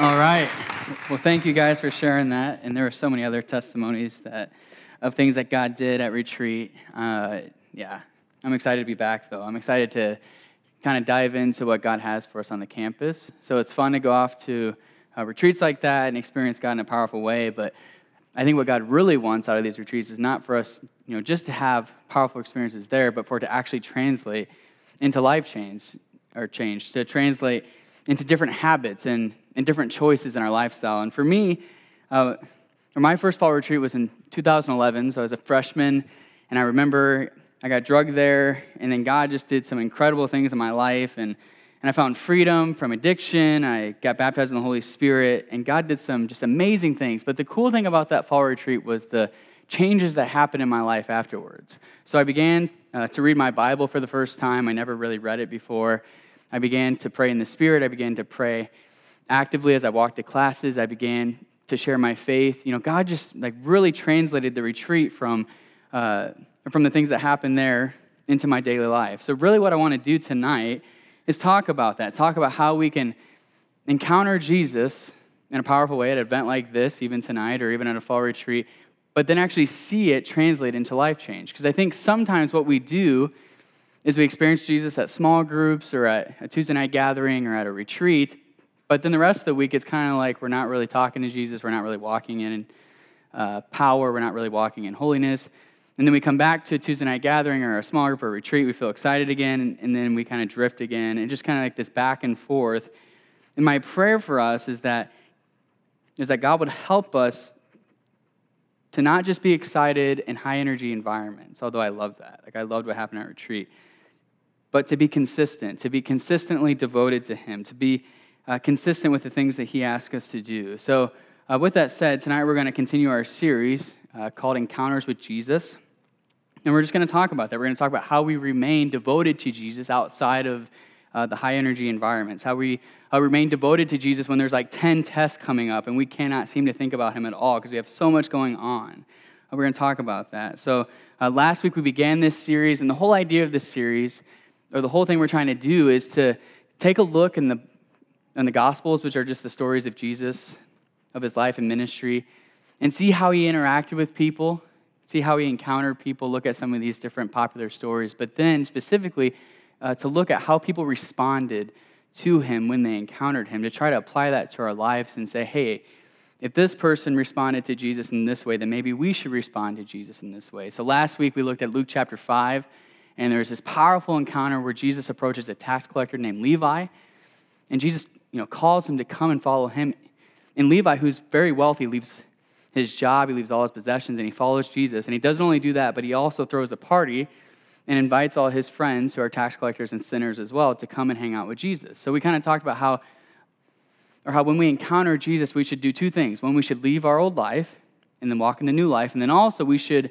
All right. Well, thank you guys for sharing that. And there are so many other testimonies that of things that God did at retreat. Uh, yeah, I'm excited to be back though. I'm excited to kind of dive into what God has for us on the campus. So it's fun to go off to uh, retreats like that and experience God in a powerful way. But I think what God really wants out of these retreats is not for us, you know, just to have powerful experiences there, but for it to actually translate into life change or change, to translate into different habits and, and different choices in our lifestyle. And for me, uh, my first fall retreat was in 2011, so I was a freshman, and I remember I got drugged there, and then God just did some incredible things in my life, and, and I found freedom from addiction. I got baptized in the Holy Spirit, and God did some just amazing things. But the cool thing about that fall retreat was the changes that happened in my life afterwards. So I began uh, to read my Bible for the first time. I never really read it before. I began to pray in the Spirit. I began to pray actively as I walked to classes. I began to share my faith. You know, God just like really translated the retreat from uh, from the things that happened there into my daily life. So really, what I want to do tonight is talk about that. Talk about how we can encounter Jesus in a powerful way at an event like this, even tonight, or even at a fall retreat, but then actually see it translate into life change. Because I think sometimes what we do is we experience Jesus at small groups or at a Tuesday night gathering or at a retreat, but then the rest of the week it's kind of like we're not really talking to Jesus, we're not really walking in uh, power, we're not really walking in holiness. And then we come back to a Tuesday night gathering or a small group or retreat, we feel excited again, and, and then we kind of drift again, and just kind of like this back and forth. And my prayer for us is that is that God would help us to not just be excited in high energy environments, although I love that. Like I loved what happened at retreat but to be consistent, to be consistently devoted to Him, to be uh, consistent with the things that He asks us to do. So, uh, with that said, tonight we're going to continue our series uh, called Encounters with Jesus. And we're just going to talk about that. We're going to talk about how we remain devoted to Jesus outside of uh, the high energy environments, how we remain devoted to Jesus when there's like 10 tests coming up and we cannot seem to think about him at all because we have so much going on. Uh, we're going to talk about that. So, uh, last week we began this series, and the whole idea of this series or the whole thing we're trying to do is to take a look in the, the Gospels, which are just the stories of Jesus, of his life and ministry, and see how he interacted with people, see how he encountered people, look at some of these different popular stories, but then specifically uh, to look at how people responded to him when they encountered him, to try to apply that to our lives and say, hey, if this person responded to Jesus in this way, then maybe we should respond to Jesus in this way. So last week we looked at Luke chapter 5 and there's this powerful encounter where Jesus approaches a tax collector named Levi, and Jesus, you know, calls him to come and follow him. And Levi, who's very wealthy, leaves his job, he leaves all his possessions, and he follows Jesus. And he doesn't only do that, but he also throws a party and invites all his friends, who are tax collectors and sinners as well, to come and hang out with Jesus. So we kind of talked about how, or how when we encounter Jesus, we should do two things. One, we should leave our old life and then walk into new life, and then also we should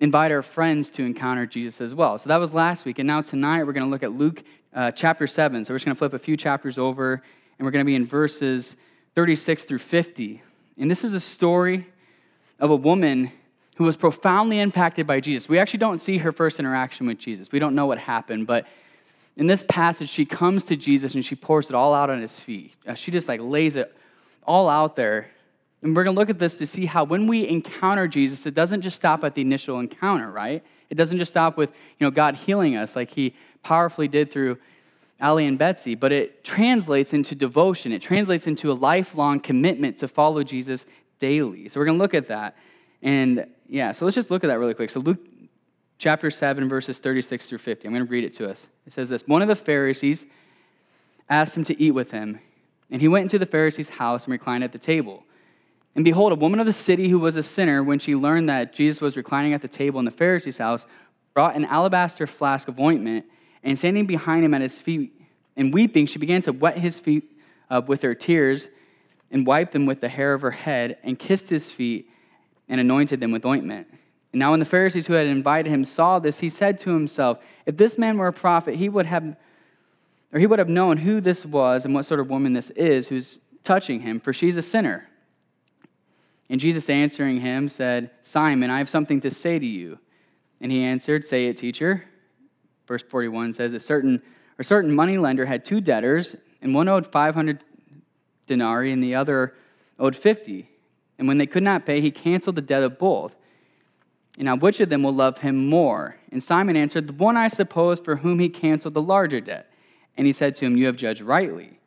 invite our friends to encounter Jesus as well. So that was last week. And now tonight we're going to look at Luke uh, chapter 7. So we're just going to flip a few chapters over, and we're going to be in verses 36 through 50. And this is a story of a woman who was profoundly impacted by Jesus. We actually don't see her first interaction with Jesus, we don't know what happened, but in this passage, she comes to Jesus and she pours it all out on his feet. Uh, she just like lays it all out there and we're going to look at this to see how when we encounter Jesus, it doesn't just stop at the initial encounter, right? It doesn't just stop with, you know, God healing us like he powerfully did through Ali and Betsy, but it translates into devotion. It translates into a lifelong commitment to follow Jesus daily. So we're going to look at that. And yeah, so let's just look at that really quick. So Luke chapter 7, verses 36 through 50. I'm going to read it to us. It says this One of the Pharisees asked him to eat with him, and he went into the Pharisee's house and reclined at the table. And behold, a woman of the city who was a sinner, when she learned that Jesus was reclining at the table in the Pharisee's house, brought an alabaster flask of ointment, and standing behind him at his feet and weeping, she began to wet his feet with her tears and wiped them with the hair of her head and kissed his feet and anointed them with ointment. And now, when the Pharisees who had invited him saw this, he said to himself, If this man were a prophet, he would have, or he would have known who this was and what sort of woman this is who's touching him, for she's a sinner. And Jesus answering him said, Simon, I have something to say to you. And he answered, Say it, teacher. Verse 41 says, A certain, a certain money lender had two debtors, and one owed 500 denarii, and the other owed 50. And when they could not pay, he canceled the debt of both. And now, which of them will love him more? And Simon answered, The one, I suppose, for whom he canceled the larger debt. And he said to him, You have judged rightly.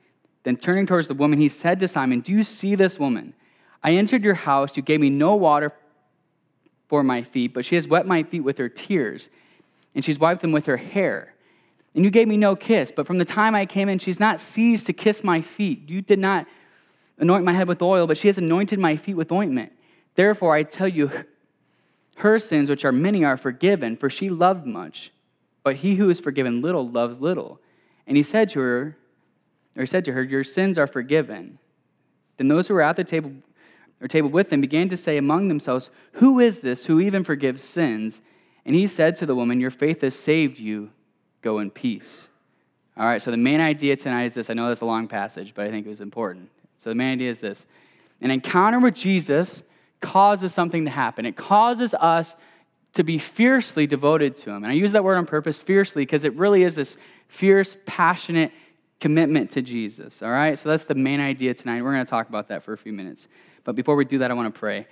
Then turning towards the woman, he said to Simon, Do you see this woman? I entered your house. You gave me no water for my feet, but she has wet my feet with her tears, and she's wiped them with her hair. And you gave me no kiss, but from the time I came in, she's not ceased to kiss my feet. You did not anoint my head with oil, but she has anointed my feet with ointment. Therefore, I tell you, her sins, which are many, are forgiven, for she loved much. But he who is forgiven little loves little. And he said to her, or he said to her, Your sins are forgiven. Then those who were at the table or table with him began to say among themselves, Who is this who even forgives sins? And he said to the woman, Your faith has saved you. Go in peace. All right, so the main idea tonight is this. I know that's a long passage, but I think it was important. So the main idea is this an encounter with Jesus causes something to happen, it causes us to be fiercely devoted to him. And I use that word on purpose, fiercely, because it really is this fierce, passionate commitment to Jesus. All right, so that's the main idea tonight. We're going to talk about that for a few minutes. But before we do that, I want to pray.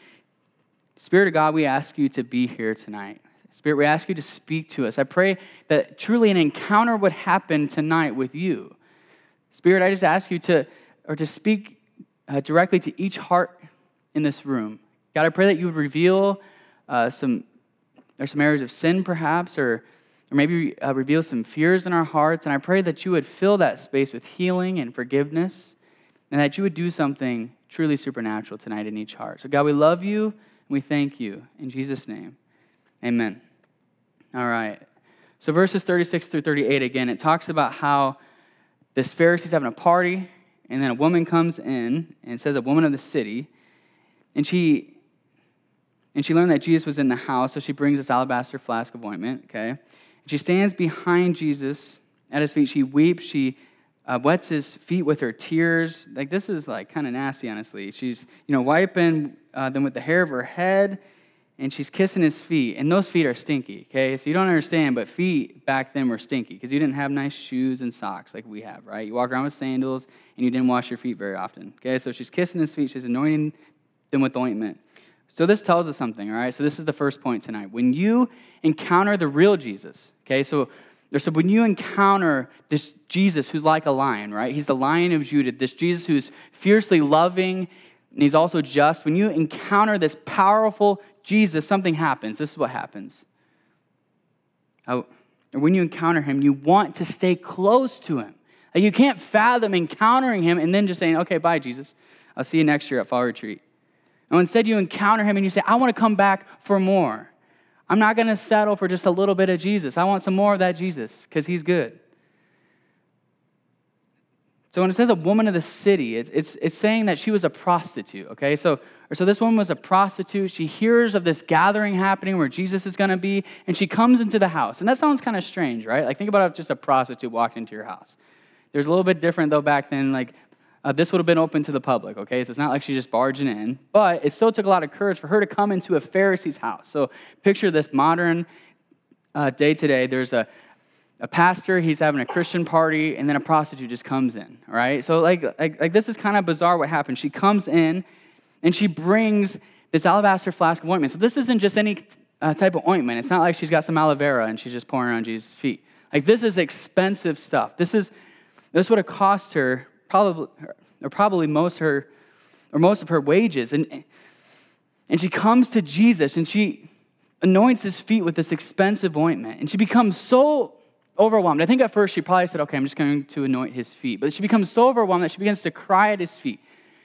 Spirit of God, we ask you to be here tonight. Spirit, we ask you to speak to us. I pray that truly an encounter would happen tonight with you. Spirit, I just ask you to, or to speak uh, directly to each heart in this room. God, I pray that you would reveal uh, some, there's some areas of sin perhaps, or, or maybe uh, reveal some fears in our hearts. And I pray that you would fill that space with healing and forgiveness, and that you would do something truly supernatural tonight in each heart. So, God, we love you and we thank you. In Jesus' name, amen. All right. So, verses 36 through 38, again, it talks about how this Pharisee's having a party, and then a woman comes in and says, A woman of the city. And she and she learned that Jesus was in the house, so she brings this alabaster flask of ointment, okay? And she stands behind Jesus at his feet. She weeps. She uh, wets his feet with her tears. Like, this is like kind of nasty, honestly. She's, you know, wiping uh, them with the hair of her head and she's kissing his feet, and those feet are stinky, okay? So you don't understand, but feet back then were stinky because you didn't have nice shoes and socks like we have, right? You walk around with sandals and you didn't wash your feet very often, okay? So she's kissing his feet, she's anointing them with ointment. So this tells us something, all right? So this is the first point tonight. When you encounter the real Jesus, okay? So so when you encounter this Jesus who's like a lion, right? He's the lion of Judah, this Jesus who's fiercely loving and he's also just. When you encounter this powerful Jesus, something happens. This is what happens. Oh, and when you encounter him, you want to stay close to him. You can't fathom encountering him and then just saying, okay, bye, Jesus. I'll see you next year at Fall Retreat. No, instead, you encounter him and you say, I want to come back for more. I'm not going to settle for just a little bit of Jesus. I want some more of that Jesus because he's good. So when it says a woman of the city, it's, it's, it's saying that she was a prostitute, okay? So, so this woman was a prostitute. She hears of this gathering happening where Jesus is going to be, and she comes into the house. And that sounds kind of strange, right? Like think about if just a prostitute walked into your house. There's a little bit different, though, back then. Like uh, this would have been open to the public, okay? So it's not like she's just barging in, but it still took a lot of courage for her to come into a Pharisee's house. So picture this modern uh, day today. There's a, a pastor, he's having a Christian party, and then a prostitute just comes in, right? So, like, like, like this is kind of bizarre what happened. She comes in and she brings this alabaster flask of ointment. So, this isn't just any uh, type of ointment. It's not like she's got some aloe vera and she's just pouring on Jesus' feet. Like, this is expensive stuff. This is this would have cost her probably, or probably most her, or most of her wages. And, and she comes to Jesus and she anoints his feet with this expensive ointment. And she becomes so overwhelmed. I think at first she probably said, okay, I'm just going to anoint his feet. But she becomes so overwhelmed that she begins to cry at his feet.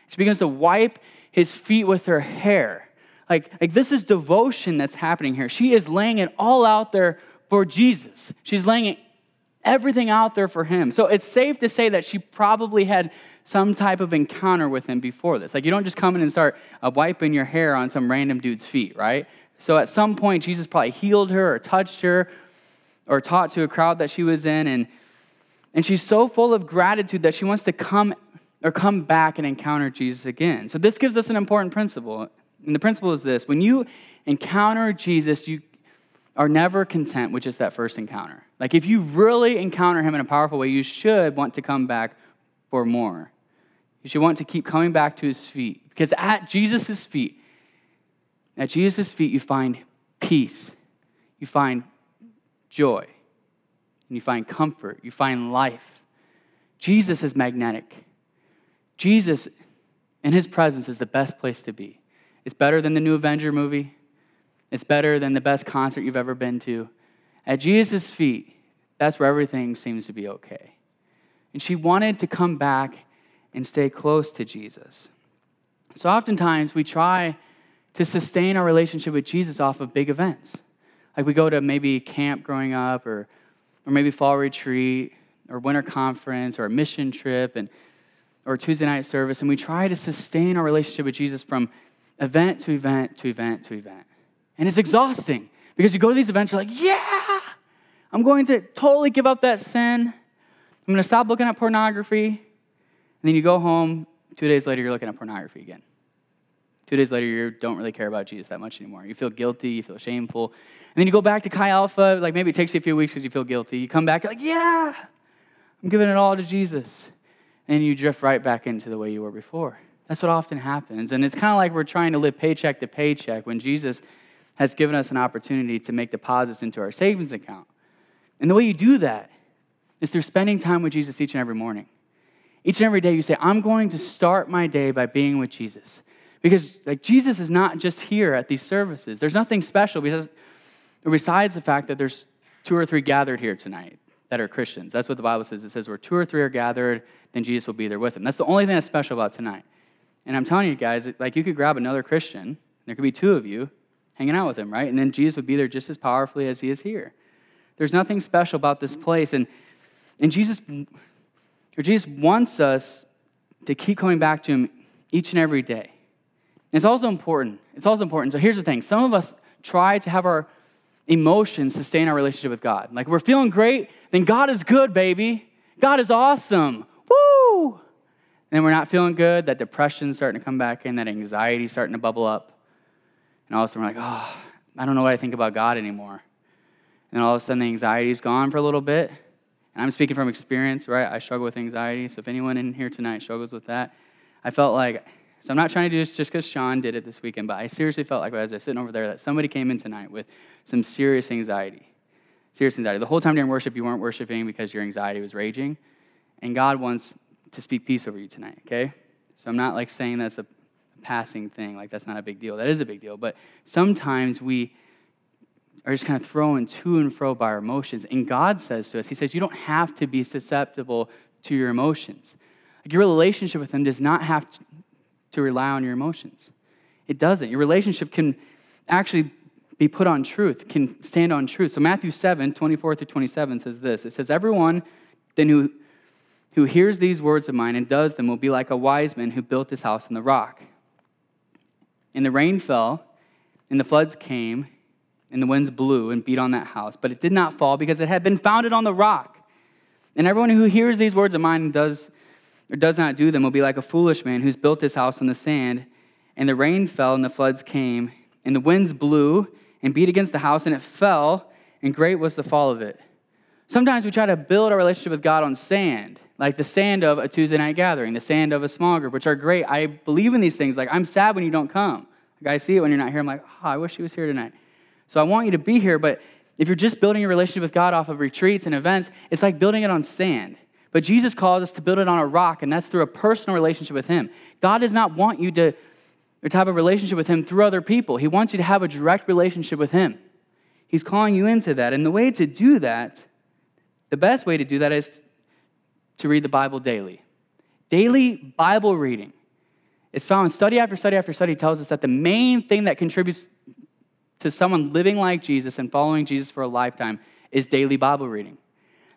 She begins to wipe his feet with her hair. Like, like this is devotion that's happening here. She is laying it all out there for Jesus. She's laying it, everything out there for him. So it's safe to say that she probably had some type of encounter with him before this. Like you don't just come in and start uh, wiping your hair on some random dude's feet, right? So at some point, Jesus probably healed her or touched her or taught to a crowd that she was in. And, and she's so full of gratitude that she wants to come or come back and encounter Jesus again. So this gives us an important principle. And the principle is this when you encounter Jesus, you are never content with just that first encounter. Like if you really encounter him in a powerful way, you should want to come back for more. You should want to keep coming back to his feet. Because at Jesus' feet, at Jesus' feet, you find peace, you find joy, and you find comfort, you find life. Jesus is magnetic. Jesus, in his presence, is the best place to be. It's better than the new Avenger movie, it's better than the best concert you've ever been to. At Jesus' feet, that's where everything seems to be okay. And she wanted to come back and stay close to Jesus. So oftentimes we try to sustain our relationship with Jesus off of big events. Like we go to maybe camp growing up or, or maybe fall retreat or winter conference or a mission trip and or Tuesday night service, and we try to sustain our relationship with Jesus from event to event to event to event. And it's exhausting because you go to these events, you're like, yeah, I'm going to totally give up that sin. I'm going to stop looking at pornography. And then you go home, two days later, you're looking at pornography again. Two days later, you don't really care about Jesus that much anymore. You feel guilty, you feel shameful. And then you go back to Chi Alpha, like maybe it takes you a few weeks because you feel guilty. You come back, you're like, yeah, I'm giving it all to Jesus. And you drift right back into the way you were before. That's what often happens. And it's kind of like we're trying to live paycheck to paycheck when Jesus has given us an opportunity to make deposits into our savings account. And the way you do that is through spending time with Jesus each and every morning. Each and every day, you say, I'm going to start my day by being with Jesus. Because like Jesus is not just here at these services. There's nothing special because besides the fact that there's two or three gathered here tonight that are Christians. That's what the Bible says. It says where two or three are gathered, then Jesus will be there with them. That's the only thing that's special about tonight. And I'm telling you guys, like you could grab another Christian, there could be two of you hanging out with him, right? And then Jesus would be there just as powerfully as he is here. There's nothing special about this place. And, and Jesus, or Jesus wants us to keep coming back to him each and every day. It's also important. It's also important. So here's the thing some of us try to have our emotions sustain our relationship with God. Like we're feeling great, then God is good, baby. God is awesome. Woo! And then we're not feeling good, that depression's starting to come back in, that anxiety's starting to bubble up. And all of a sudden we're like, oh, I don't know what I think about God anymore. And all of a sudden the anxiety's gone for a little bit. And I'm speaking from experience, right? I struggle with anxiety. So if anyone in here tonight struggles with that, I felt like so I'm not trying to do this just because Sean did it this weekend, but I seriously felt like as I was sitting over there that somebody came in tonight with some serious anxiety. Serious anxiety. The whole time during worship, you weren't worshiping because your anxiety was raging. And God wants to speak peace over you tonight, okay? So I'm not like saying that's a passing thing, like that's not a big deal. That is a big deal. But sometimes we are just kind of thrown to and fro by our emotions. And God says to us, He says, you don't have to be susceptible to your emotions. Like your relationship with Him does not have to rely on your emotions. It doesn't. Your relationship can actually be put on truth, can stand on truth. So Matthew 7, 24 through 27 says this. It says, Everyone then who, who hears these words of mine and does them will be like a wise man who built his house on the rock. And the rain fell, and the floods came, and the winds blew and beat on that house. But it did not fall because it had been founded on the rock. And everyone who hears these words of mine and does or does not do them will be like a foolish man who's built his house on the sand, and the rain fell, and the floods came, and the winds blew and beat against the house, and it fell, and great was the fall of it. Sometimes we try to build our relationship with God on sand, like the sand of a Tuesday night gathering, the sand of a small group, which are great. I believe in these things. Like, I'm sad when you don't come. Like, I see it when you're not here. I'm like, oh, I wish he was here tonight. So I want you to be here, but if you're just building your relationship with God off of retreats and events, it's like building it on sand. But Jesus calls us to build it on a rock, and that's through a personal relationship with Him. God does not want you to, to have a relationship with Him through other people. He wants you to have a direct relationship with Him. He's calling you into that. And the way to do that, the best way to do that is to read the Bible daily. Daily Bible reading. It's found study after study after study tells us that the main thing that contributes to someone living like Jesus and following Jesus for a lifetime is daily Bible reading.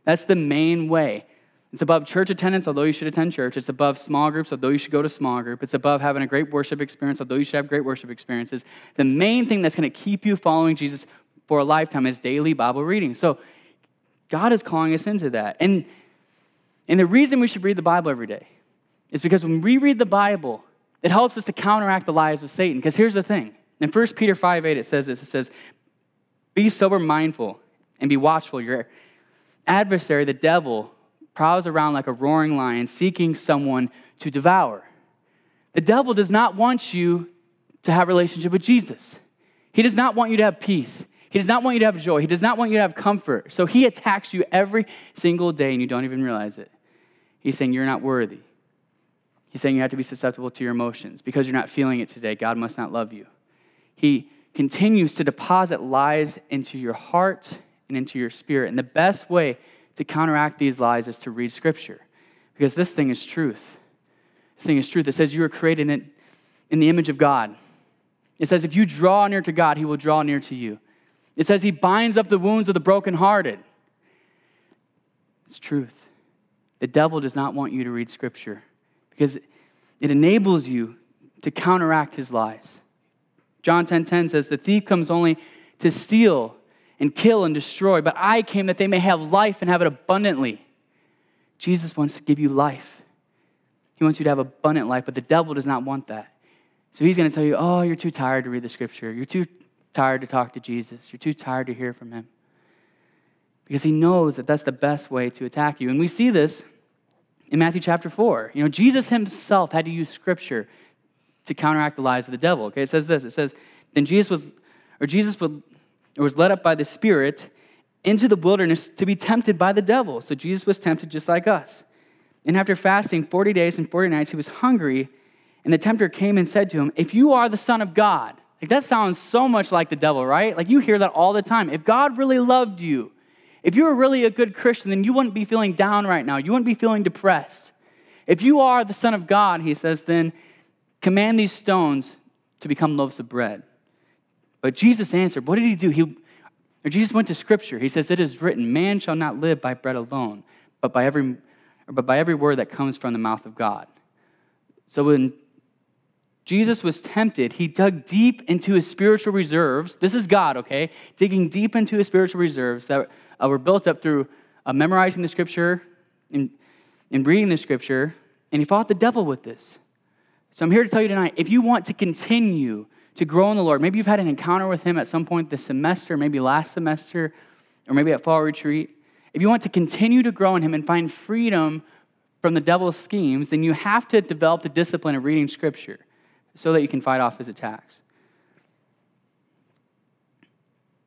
That's the main way. It's above church attendance, although you should attend church. It's above small groups, although you should go to small group. It's above having a great worship experience, although you should have great worship experiences. The main thing that's going to keep you following Jesus for a lifetime is daily Bible reading. So God is calling us into that. And, and the reason we should read the Bible every day is because when we read the Bible, it helps us to counteract the lies of Satan. Because here's the thing. In 1 Peter 5 8, it says this it says, Be sober mindful and be watchful. Your adversary, the devil, prowls around like a roaring lion seeking someone to devour. The devil does not want you to have a relationship with Jesus. He does not want you to have peace. He does not want you to have joy. He does not want you to have comfort. So he attacks you every single day and you don't even realize it. He's saying you're not worthy. He's saying you have to be susceptible to your emotions. Because you're not feeling it today, God must not love you. He continues to deposit lies into your heart and into your spirit. And the best way to counteract these lies is to read Scripture. Because this thing is truth. This thing is truth. It says you were created in, in the image of God. It says if you draw near to God, He will draw near to you. It says He binds up the wounds of the brokenhearted. It's truth. The devil does not want you to read Scripture because it enables you to counteract his lies. John 10:10 10, 10 says, "The thief comes only to steal and kill and destroy, but I came that they may have life and have it abundantly." Jesus wants to give you life. He wants you to have abundant life, but the devil does not want that. So he's going to tell you, "Oh, you're too tired to read the scripture. You're too tired to talk to Jesus. You're too tired to hear from him." Because he knows that that's the best way to attack you. And we see this in Matthew chapter 4. You know, Jesus himself had to use scripture to counteract the lies of the devil. Okay, it says this. It says, then Jesus was, or Jesus was led up by the Spirit into the wilderness to be tempted by the devil. So Jesus was tempted just like us. And after fasting 40 days and 40 nights, he was hungry. And the tempter came and said to him, If you are the Son of God, like that sounds so much like the devil, right? Like you hear that all the time. If God really loved you, if you were really a good Christian, then you wouldn't be feeling down right now. You wouldn't be feeling depressed. If you are the Son of God, he says, then command these stones to become loaves of bread. But Jesus answered, What did he do? He, or Jesus went to Scripture. He says, It is written, Man shall not live by bread alone, but by every, but by every word that comes from the mouth of God. So when Jesus was tempted, he dug deep into his spiritual reserves. This is God, okay? Digging deep into his spiritual reserves that uh, were built up through uh, memorizing the scripture and, and reading the scripture, and he fought the devil with this. So I'm here to tell you tonight if you want to continue to grow in the Lord, maybe you've had an encounter with him at some point this semester, maybe last semester, or maybe at fall retreat. If you want to continue to grow in him and find freedom from the devil's schemes, then you have to develop the discipline of reading scripture so that you can fight off his attacks.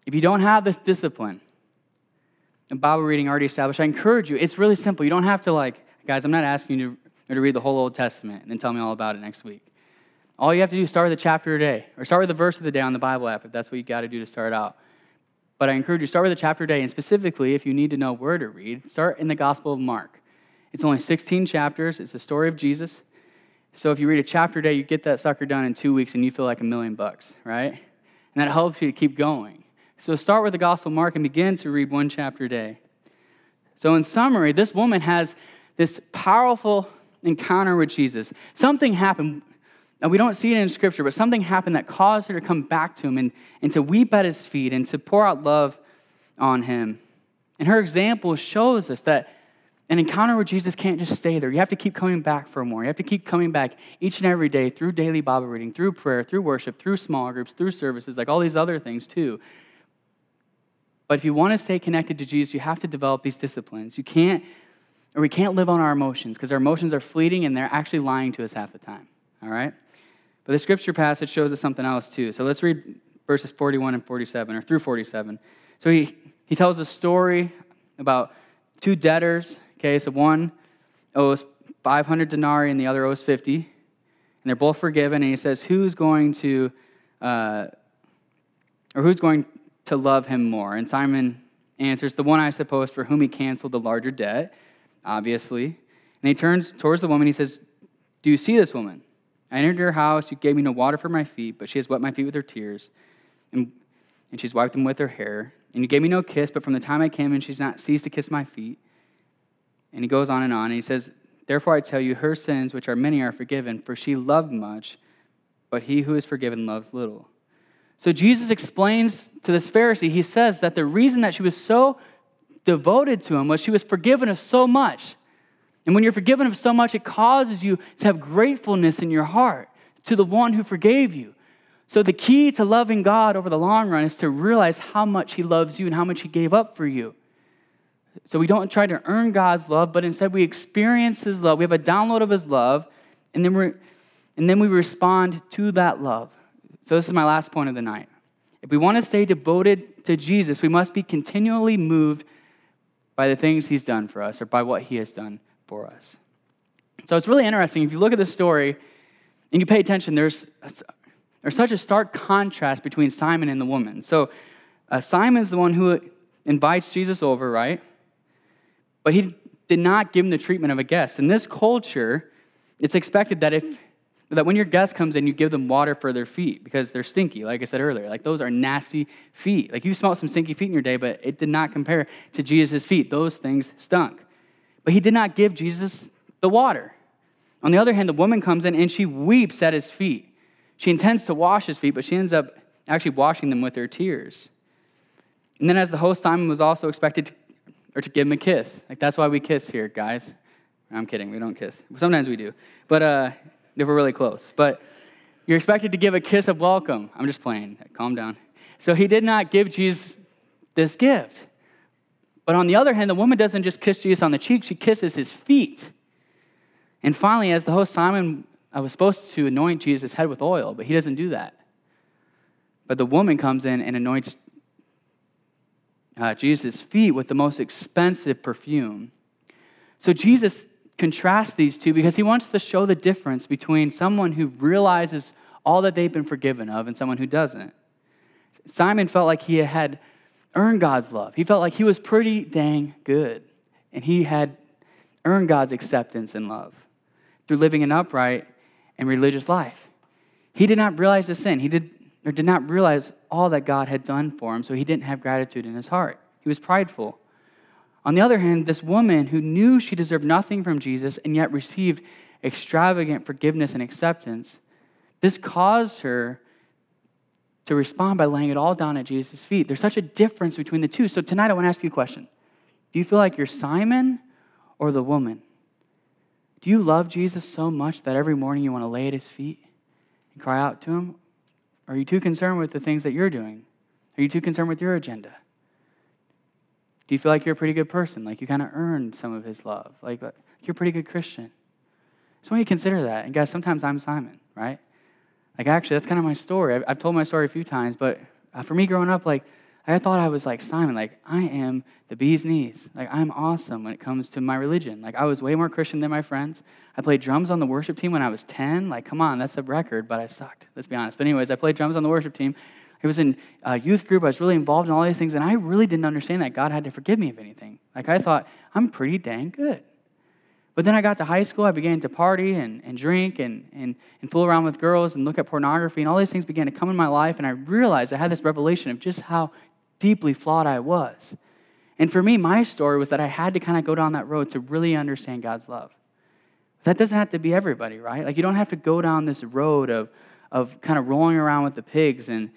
If you don't have this discipline, and Bible reading already established, I encourage you. It's really simple. You don't have to like, guys. I'm not asking you to, to read the whole Old Testament and then tell me all about it next week. All you have to do is start with a chapter a day, or start with the verse of the day on the Bible app if that's what you got to do to start out. But I encourage you start with a chapter a day, and specifically, if you need to know where to read, start in the Gospel of Mark. It's only 16 chapters. It's the story of Jesus. So if you read a chapter a day, you get that sucker done in two weeks, and you feel like a million bucks, right? And that helps you to keep going. So start with the Gospel of Mark and begin to read one chapter a day. So, in summary, this woman has this powerful encounter with Jesus. Something happened, and we don't see it in Scripture, but something happened that caused her to come back to him and, and to weep at his feet and to pour out love on him. And her example shows us that an encounter with Jesus can't just stay there. You have to keep coming back for more. You have to keep coming back each and every day through daily Bible reading, through prayer, through worship, through small groups, through services, like all these other things too. But if you want to stay connected to Jesus, you have to develop these disciplines. You can't, or we can't live on our emotions because our emotions are fleeting and they're actually lying to us half the time. All right? But the scripture passage shows us something else too. So let's read verses 41 and 47, or through 47. So he, he tells a story about two debtors. Okay, so one owes 500 denarii and the other owes 50. And they're both forgiven. And he says, Who's going to, uh, or who's going to love him more? And Simon answers, The one, I suppose, for whom he canceled the larger debt, obviously. And he turns towards the woman. He says, Do you see this woman? I entered your house. You gave me no water for my feet, but she has wet my feet with her tears, and, and she's wiped them with her hair. And you gave me no kiss, but from the time I came in, she's not ceased to kiss my feet. And he goes on and on. And he says, Therefore I tell you, her sins, which are many, are forgiven, for she loved much, but he who is forgiven loves little. So Jesus explains to this Pharisee, he says that the reason that she was so devoted to him was she was forgiven of so much. And when you're forgiven of so much, it causes you to have gratefulness in your heart to the one who forgave you. So the key to loving God over the long run is to realize how much he loves you and how much he gave up for you. So we don't try to earn God's love, but instead we experience His love. We have a download of His love, and then, we and then we respond to that love. So this is my last point of the night. If we want to stay devoted to Jesus, we must be continually moved by the things He's done for us or by what He has done for us. So it's really interesting. If you look at the story and you pay attention, there's, there's such a stark contrast between Simon and the woman. So uh, Simon's the one who invites Jesus over, right? But he did not give him the treatment of a guest. In this culture, it's expected that if that when your guest comes in, you give them water for their feet because they're stinky, like I said earlier. Like those are nasty feet. Like you smelled some stinky feet in your day, but it did not compare to Jesus' feet. Those things stunk. But he did not give Jesus the water. On the other hand, the woman comes in and she weeps at his feet. She intends to wash his feet, but she ends up actually washing them with her tears. And then, as the host, Simon was also expected to, or to give him a kiss. Like, that's why we kiss here, guys. I'm kidding, we don't kiss. Sometimes we do. But uh, if we're really close. But you're expected to give a kiss of welcome. I'm just playing. Calm down. So he did not give Jesus this gift. But on the other hand, the woman doesn't just kiss Jesus on the cheek, she kisses his feet. And finally, as the host, Simon I was supposed to anoint Jesus' head with oil, but he doesn't do that. But the woman comes in and anoints uh, Jesus' feet with the most expensive perfume. So Jesus contrasts these two because he wants to show the difference between someone who realizes all that they've been forgiven of and someone who doesn't. Simon felt like he had earned God's love. He felt like he was pretty dang good, and he had earned God's acceptance and love through living an upright and religious life. He did not realize the sin. He did, or did not realize all that God had done for him, so he didn't have gratitude in his heart. He was prideful. On the other hand, this woman who knew she deserved nothing from Jesus and yet received extravagant forgiveness and acceptance, this caused her to respond by laying it all down at Jesus' feet. There's such a difference between the two. So tonight I want to ask you a question Do you feel like you're Simon or the woman? Do you love Jesus so much that every morning you want to lay at his feet and cry out to him? Or are you too concerned with the things that you're doing? Are you too concerned with your agenda? Do you feel like you're a pretty good person? Like you kind of earned some of his love? Like you're a pretty good Christian? So when you consider that, and guys, sometimes I'm Simon, right? Like actually, that's kind of my story. I've, I've told my story a few times, but uh, for me growing up, like I thought I was like Simon, like I am the bee's knees. Like I'm awesome when it comes to my religion. Like I was way more Christian than my friends. I played drums on the worship team when I was 10. Like come on, that's a record, but I sucked. Let's be honest. But anyways, I played drums on the worship team. I was in a youth group. I was really involved in all these things, and I really didn't understand that God had to forgive me of anything. Like I thought I'm pretty dang good. But then I got to high school, I began to party and, and drink and, and, and fool around with girls and look at pornography, and all these things began to come in my life, and I realized I had this revelation of just how deeply flawed I was. And for me, my story was that I had to kind of go down that road to really understand God's love. That doesn't have to be everybody, right? Like, you don't have to go down this road of, of kind of rolling around with the pigs and,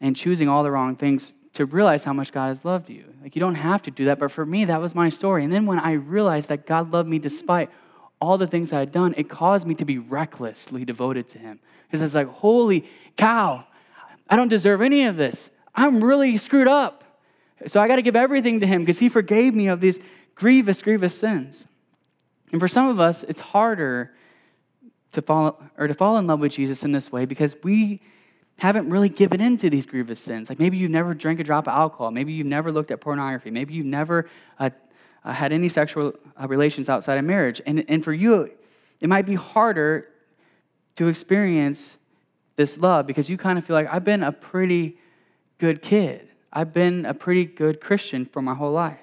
and choosing all the wrong things to realize how much God has loved you. Like, you don't have to do that. But for me, that was my story. And then when I realized that God loved me despite all the things I had done, it caused me to be recklessly devoted to Him. Because it's like, holy cow, I don't deserve any of this. I'm really screwed up. So I got to give everything to him because he forgave me of these grievous, grievous sins. And for some of us, it's harder to fall or to fall in love with Jesus in this way because we haven't really given in to these grievous sins. Like maybe you've never drank a drop of alcohol, maybe you've never looked at pornography, maybe you've never uh, uh, had any sexual uh, relations outside of marriage. And, and for you, it might be harder to experience this love because you kind of feel like I've been a pretty good kid. I've been a pretty good Christian for my whole life.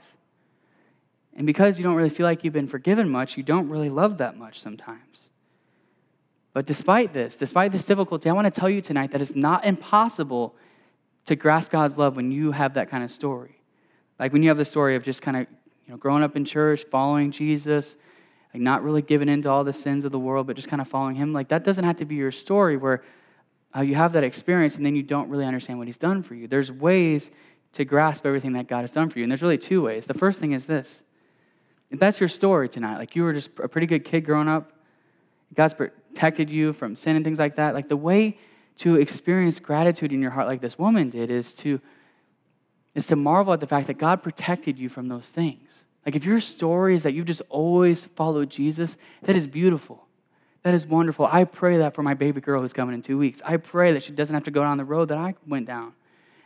And because you don't really feel like you've been forgiven much, you don't really love that much sometimes. But despite this, despite this difficulty, I want to tell you tonight that it's not impossible to grasp God's love when you have that kind of story. Like when you have the story of just kind of you know, growing up in church, following Jesus, like not really giving in to all the sins of the world, but just kind of following Him. Like that doesn't have to be your story where uh, you have that experience and then you don't really understand what he's done for you. There's ways to grasp everything that God has done for you. And there's really two ways. The first thing is this if that's your story tonight, like you were just a pretty good kid growing up, God's protected you from sin and things like that, like the way to experience gratitude in your heart like this woman did is to is to marvel at the fact that God protected you from those things. Like if your story is that you just always followed Jesus, that is beautiful. That is wonderful. I pray that for my baby girl who's coming in two weeks. I pray that she doesn't have to go down the road that I went down.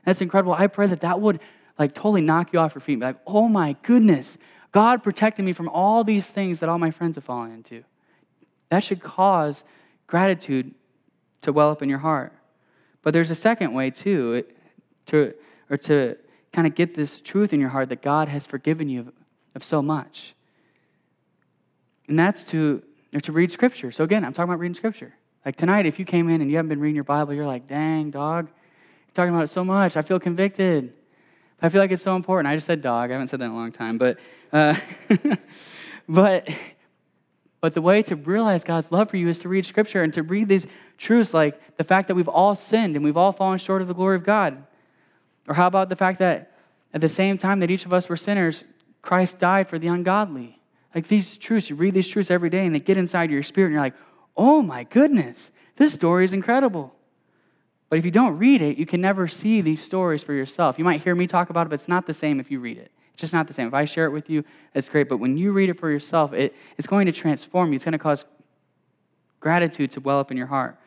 That's incredible. I pray that that would like totally knock you off your feet and be like, oh my goodness, God protected me from all these things that all my friends have fallen into. That should cause gratitude to well up in your heart. But there's a second way too, to or to kind of get this truth in your heart that God has forgiven you of, of so much. And that's to or to read scripture. So again, I'm talking about reading scripture. Like tonight, if you came in and you haven't been reading your Bible, you're like, dang, dog, you're talking about it so much. I feel convicted. I feel like it's so important. I just said dog. I haven't said that in a long time. But, uh, but, but the way to realize God's love for you is to read Scripture and to read these truths like the fact that we've all sinned and we've all fallen short of the glory of God. Or how about the fact that at the same time that each of us were sinners, Christ died for the ungodly? Like these truths, you read these truths every day and they get inside your spirit and you're like, oh my goodness, this story is incredible. But if you don't read it, you can never see these stories for yourself. You might hear me talk about it, but it's not the same if you read it. Just not the same. If I share it with you, it's great. But when you read it for yourself, it, it's going to transform you. It's going to cause gratitude to well up in your heart.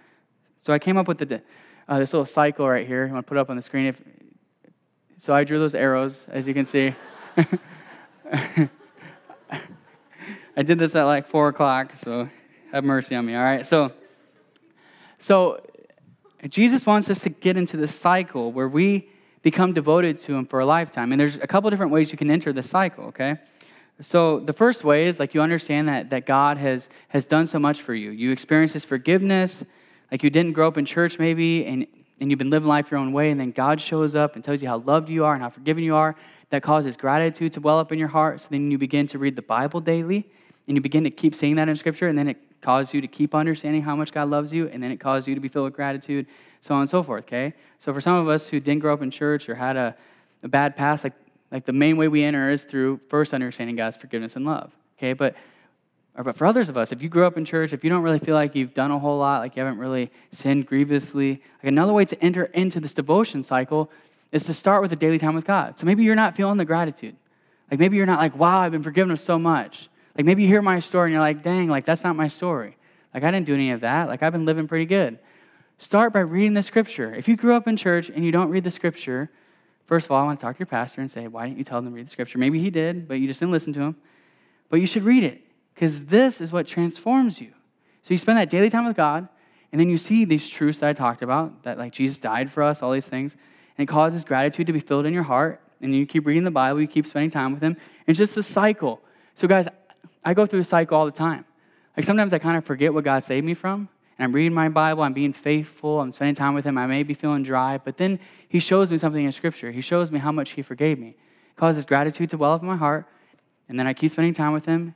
So I came up with the, uh, this little cycle right here. I'm going to put it up on the screen. If, so I drew those arrows, as you can see. I did this at like 4 o'clock, so have mercy on me, all right? So, so Jesus wants us to get into this cycle where we become devoted to Him for a lifetime. And there's a couple different ways you can enter the cycle, okay? So the first way is like you understand that, that God has, has done so much for you. You experience His forgiveness, like you didn't grow up in church maybe, and, and you've been living life your own way, and then God shows up and tells you how loved you are and how forgiven you are. That causes gratitude to well up in your heart. So then you begin to read the Bible daily, and you begin to keep seeing that in Scripture, and then it cause you to keep understanding how much God loves you, and then it causes you to be filled with gratitude, so on and so forth, okay? So for some of us who didn't grow up in church or had a, a bad past, like, like the main way we enter is through first understanding God's forgiveness and love, okay? But, or, but for others of us, if you grew up in church, if you don't really feel like you've done a whole lot, like you haven't really sinned grievously, like another way to enter into this devotion cycle is to start with a daily time with God. So maybe you're not feeling the gratitude. Like maybe you're not like, wow, I've been forgiven so much. Like maybe you hear my story and you're like, dang, like that's not my story. Like I didn't do any of that. Like I've been living pretty good. Start by reading the scripture. If you grew up in church and you don't read the scripture, first of all, I want to talk to your pastor and say, why didn't you tell them to read the scripture? Maybe he did, but you just didn't listen to him. But you should read it because this is what transforms you. So you spend that daily time with God, and then you see these truths that I talked about, that like Jesus died for us, all these things, and it causes gratitude to be filled in your heart. And you keep reading the Bible, you keep spending time with Him. And it's just a cycle. So, guys, I go through a cycle all the time. Like sometimes I kind of forget what God saved me from. And I'm reading my Bible, I'm being faithful, I'm spending time with Him. I may be feeling dry, but then He shows me something in Scripture. He shows me how much He forgave me. It causes gratitude to well up in my heart. And then I keep spending time with Him.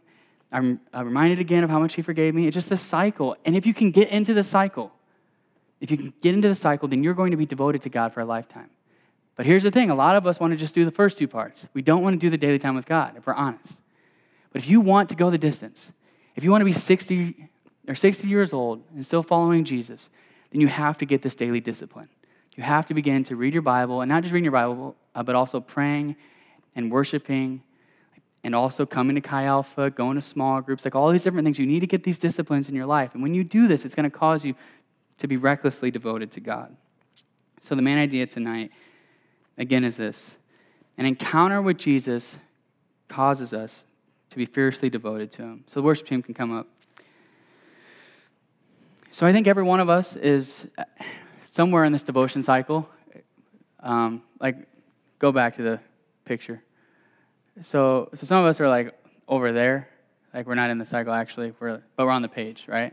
I'm, I'm reminded again of how much He forgave me. It's just this cycle. And if you can get into the cycle, if you can get into the cycle, then you're going to be devoted to God for a lifetime. But here's the thing a lot of us want to just do the first two parts. We don't want to do the daily time with God, if we're honest. But if you want to go the distance, if you want to be 60 or 60 years old and still following Jesus, then you have to get this daily discipline. You have to begin to read your Bible, and not just reading your Bible, uh, but also praying and worshiping, and also coming to Chi Alpha, going to small groups, like all these different things. You need to get these disciplines in your life. And when you do this, it's going to cause you to be recklessly devoted to God. So, the main idea tonight, again, is this an encounter with Jesus causes us to be fiercely devoted to Him. So the worship team can come up. So I think every one of us is somewhere in this devotion cycle. Um, like, go back to the picture. So, so some of us are like over there, like we're not in the cycle actually, we're, but we're on the page, right?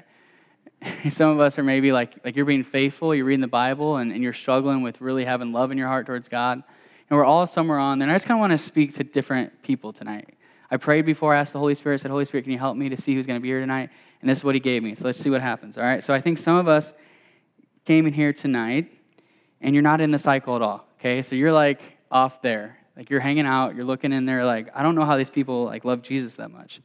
some of us are maybe like like you're being faithful, you're reading the Bible, and, and you're struggling with really having love in your heart towards God. And we're all somewhere on there. And I just kind of want to speak to different people tonight. I prayed before I asked the Holy Spirit, I said, Holy Spirit, can you help me to see who's going to be here tonight? And this is what he gave me. So let's see what happens. All right. So I think some of us came in here tonight and you're not in the cycle at all. Okay. So you're like off there. Like you're hanging out, you're looking in there, like, I don't know how these people like love Jesus that much.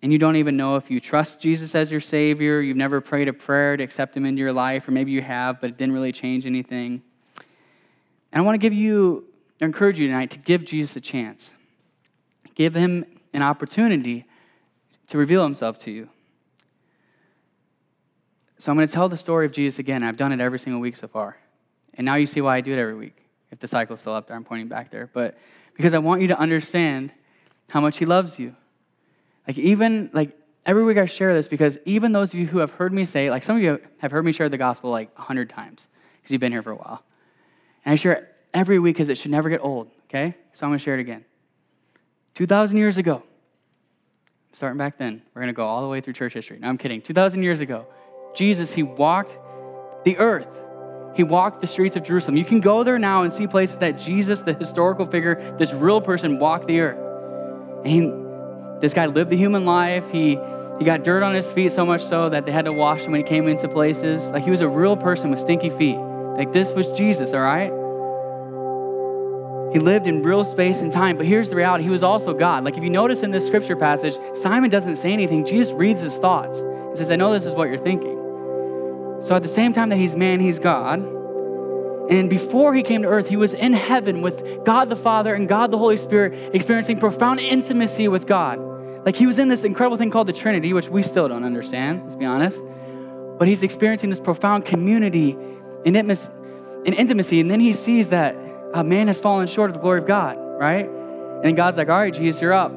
And you don't even know if you trust Jesus as your Savior. You've never prayed a prayer to accept Him into your life, or maybe you have, but it didn't really change anything. And I want to give you, encourage you tonight to give Jesus a chance. Give him an opportunity to reveal himself to you. So I'm going to tell the story of Jesus again. I've done it every single week so far. And now you see why I do it every week. If the cycle's still up there, I'm pointing back there. But because I want you to understand how much he loves you. Like, even, like, every week I share this because even those of you who have heard me say, like, some of you have heard me share the gospel like a hundred times because you've been here for a while. And I share it every week because it should never get old, okay? So I'm going to share it again. 2,000 years ago, starting back then, we're going to go all the way through church history. No, I'm kidding. 2,000 years ago, Jesus, he walked the earth. He walked the streets of Jerusalem. You can go there now and see places that Jesus, the historical figure, this real person, walked the earth. And he, this guy lived the human life. He, he got dirt on his feet so much so that they had to wash him when he came into places. Like he was a real person with stinky feet. Like this was Jesus, all right? He lived in real space and time, but here's the reality He was also God. Like if you notice in this scripture passage, Simon doesn't say anything, Jesus reads his thoughts. and says, I know this is what you're thinking. So at the same time that he's man, he's God. And before he came to earth, he was in heaven with God the Father and God the Holy Spirit, experiencing profound intimacy with God. Like he was in this incredible thing called the Trinity, which we still don't understand, let's be honest. But he's experiencing this profound community and intimacy. And then he sees that a man has fallen short of the glory of God, right? And God's like, all right, Jesus, you're up.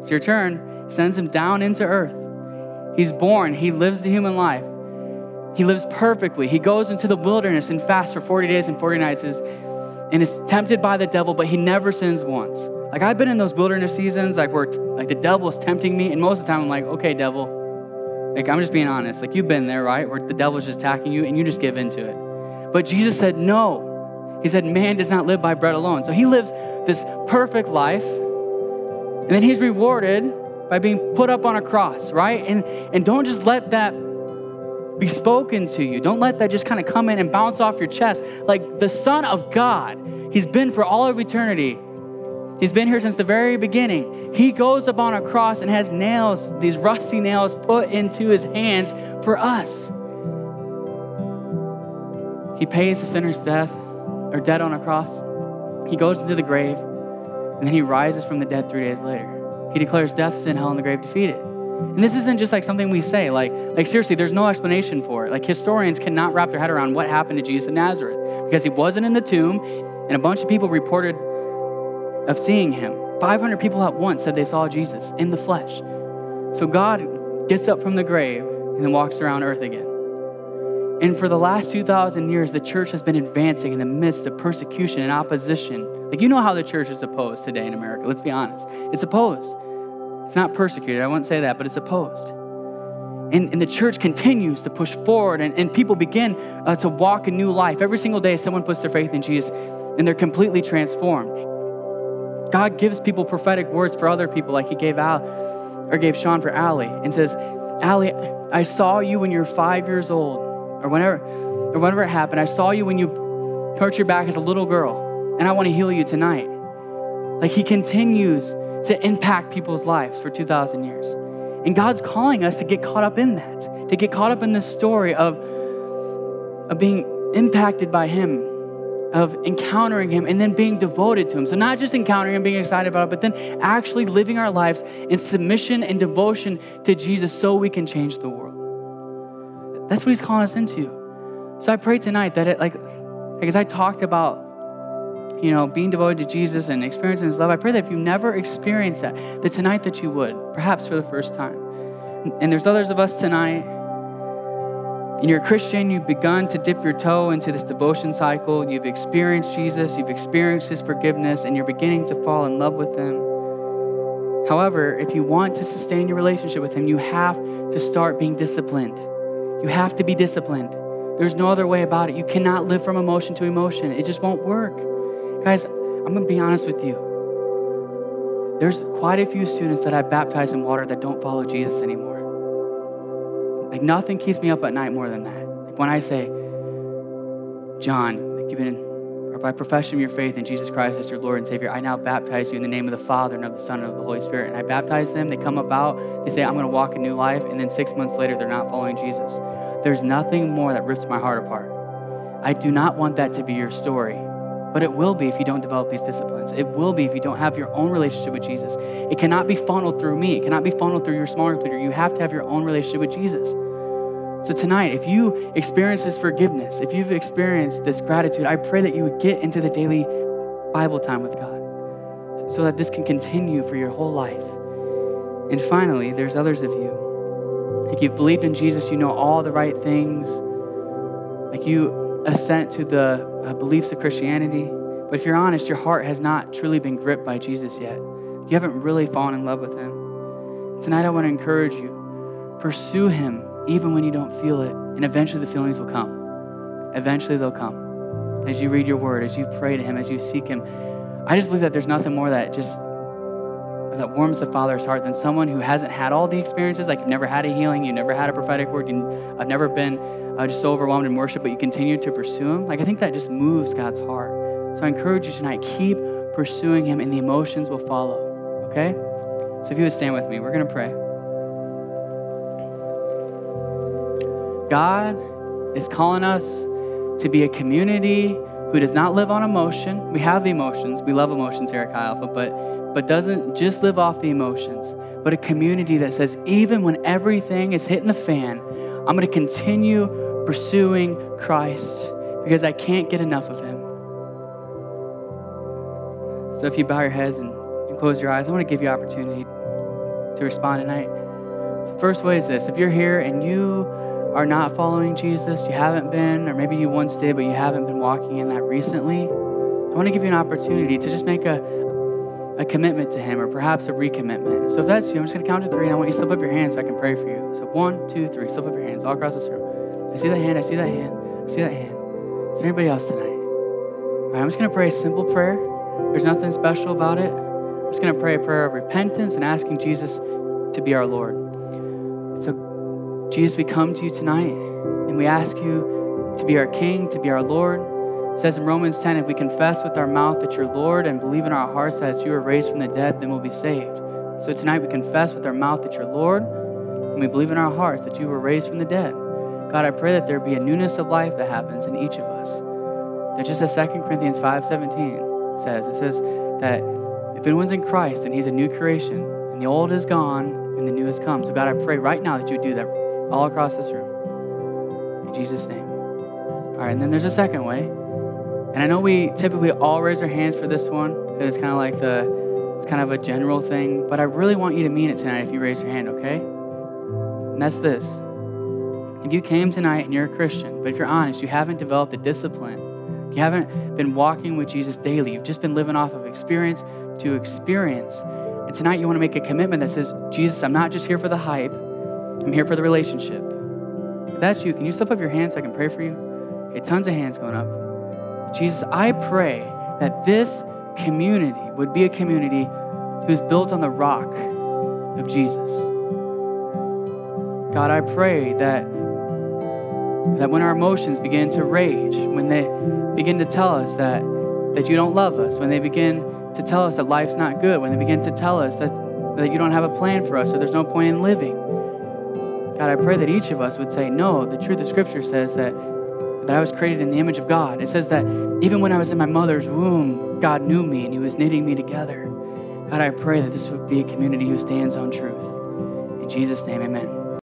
It's your turn. Sends him down into earth. He's born, he lives the human life. He lives perfectly. He goes into the wilderness and fasts for 40 days and 40 nights and is tempted by the devil, but he never sins once. Like I've been in those wilderness seasons, like where like the devil is tempting me, and most of the time I'm like, okay, devil. Like I'm just being honest. Like you've been there, right? Where the devil's just attacking you and you just give into it. But Jesus said, no. He said, Man does not live by bread alone. So he lives this perfect life, and then he's rewarded by being put up on a cross, right? And, and don't just let that be spoken to you. Don't let that just kind of come in and bounce off your chest. Like the Son of God, He's been for all of eternity. He's been here since the very beginning. He goes up on a cross and has nails, these rusty nails, put into his hands for us. He pays the sinner's death or dead on a cross. He goes into the grave, and then he rises from the dead three days later. He declares death, sin, hell, and the grave defeated. And this isn't just like something we say. Like, like seriously, there's no explanation for it. Like historians cannot wrap their head around what happened to Jesus of Nazareth because he wasn't in the tomb, and a bunch of people reported of seeing him. 500 people at once said they saw Jesus in the flesh. So God gets up from the grave and then walks around earth again. And for the last 2,000 years, the church has been advancing in the midst of persecution and opposition. Like, you know how the church is opposed today in America. Let's be honest. It's opposed. It's not persecuted, I wouldn't say that, but it's opposed. And, and the church continues to push forward, and, and people begin uh, to walk a new life. Every single day, someone puts their faith in Jesus, and they're completely transformed. God gives people prophetic words for other people, like He gave Al or gave Sean for Allie, and says, Allie, I saw you when you were five years old or whenever, or whenever it happened, I saw you when you hurt your back as a little girl, and I want to heal you tonight. Like he continues to impact people's lives for 2,000 years. And God's calling us to get caught up in that, to get caught up in this story of, of being impacted by Him, of encountering Him, and then being devoted to Him. So, not just encountering Him, being excited about it, but then actually living our lives in submission and devotion to Jesus so we can change the world. That's what he's calling us into. So I pray tonight that it like, like as I talked about, you know, being devoted to Jesus and experiencing his love, I pray that if you never experienced that, that tonight that you would, perhaps for the first time. And there's others of us tonight, and you're a Christian, you've begun to dip your toe into this devotion cycle, you've experienced Jesus, you've experienced his forgiveness, and you're beginning to fall in love with him. However, if you want to sustain your relationship with him, you have to start being disciplined. You have to be disciplined. There's no other way about it. You cannot live from emotion to emotion. It just won't work. Guys, I'm going to be honest with you. There's quite a few students that I baptize in water that don't follow Jesus anymore. Like nothing keeps me up at night more than that. Like when I say, John, like you've been, or by profession of your faith in Jesus Christ as your Lord and Savior, I now baptize you in the name of the Father and of the Son and of the Holy Spirit. And I baptize them. They come about. They say, I'm going to walk a new life. And then six months later, they're not following Jesus. There's nothing more that rips my heart apart. I do not want that to be your story. But it will be if you don't develop these disciplines. It will be if you don't have your own relationship with Jesus. It cannot be funneled through me. It cannot be funneled through your small group leader. You have to have your own relationship with Jesus. So tonight, if you experience this forgiveness, if you've experienced this gratitude, I pray that you would get into the daily Bible time with God so that this can continue for your whole life. And finally, there's others of you. Like you've believed in Jesus, you know all the right things. Like you assent to the uh, beliefs of Christianity. But if you're honest, your heart has not truly been gripped by Jesus yet. You haven't really fallen in love with him. Tonight, I want to encourage you pursue him even when you don't feel it. And eventually, the feelings will come. Eventually, they'll come. As you read your word, as you pray to him, as you seek him. I just believe that there's nothing more that just that warms the Father's heart than someone who hasn't had all the experiences, like you've never had a healing, you've never had a prophetic word, you've never been uh, just so overwhelmed in worship, but you continue to pursue Him. Like I think that just moves God's heart. So I encourage you tonight, keep pursuing Him, and the emotions will follow. Okay? So if you would stand with me, we're going to pray. God is calling us to be a community who does not live on emotion. We have emotions. We love emotions here at Chi Alpha, but but doesn't just live off the emotions, but a community that says, even when everything is hitting the fan, I'm going to continue pursuing Christ because I can't get enough of Him. So if you bow your heads and, and close your eyes, I want to give you opportunity to respond tonight. The first way is this if you're here and you are not following Jesus, you haven't been, or maybe you once did, but you haven't been walking in that recently, I want to give you an opportunity to just make a, a commitment to Him or perhaps a recommitment. So if that's you, I'm just going to count to three and I want you to slip up your hand so I can pray for you. So one, two, three, slip up your hands all across this room. I see that hand, I see that hand, I see that hand. Is there anybody else tonight? All right, I'm just going to pray a simple prayer. There's nothing special about it. I'm just going to pray a prayer of repentance and asking Jesus to be our Lord. Jesus, we come to you tonight and we ask you to be our King, to be our Lord. It says in Romans 10 if we confess with our mouth that you're Lord and believe in our hearts that you were raised from the dead, then we'll be saved. So tonight we confess with our mouth that you're Lord and we believe in our hearts that you were raised from the dead. God, I pray that there be a newness of life that happens in each of us. That just as 2 Corinthians 5:17 says, it says that if anyone's in Christ, then he's a new creation, and the old is gone and the new has come. So God, I pray right now that you do that all across this room. In Jesus' name. All right, and then there's a second way. And I know we typically all raise our hands for this one because it's kind of like the, it's kind of a general thing. But I really want you to mean it tonight if you raise your hand, okay? And that's this. If you came tonight and you're a Christian, but if you're honest, you haven't developed a discipline, you haven't been walking with Jesus daily, you've just been living off of experience to experience. And tonight you want to make a commitment that says, Jesus, I'm not just here for the hype, I'm here for the relationship. If that's you, can you slip up your hand so I can pray for you? Okay, tons of hands going up. Jesus, I pray that this community would be a community who's built on the rock of Jesus. God, I pray that, that when our emotions begin to rage, when they begin to tell us that, that you don't love us, when they begin to tell us that life's not good, when they begin to tell us that, that you don't have a plan for us or there's no point in living, God, I pray that each of us would say, No, the truth of Scripture says that that I was created in the image of God. It says that even when I was in my mother's womb, God knew me and He was knitting me together. God, I pray that this would be a community who stands on truth. In Jesus' name, amen.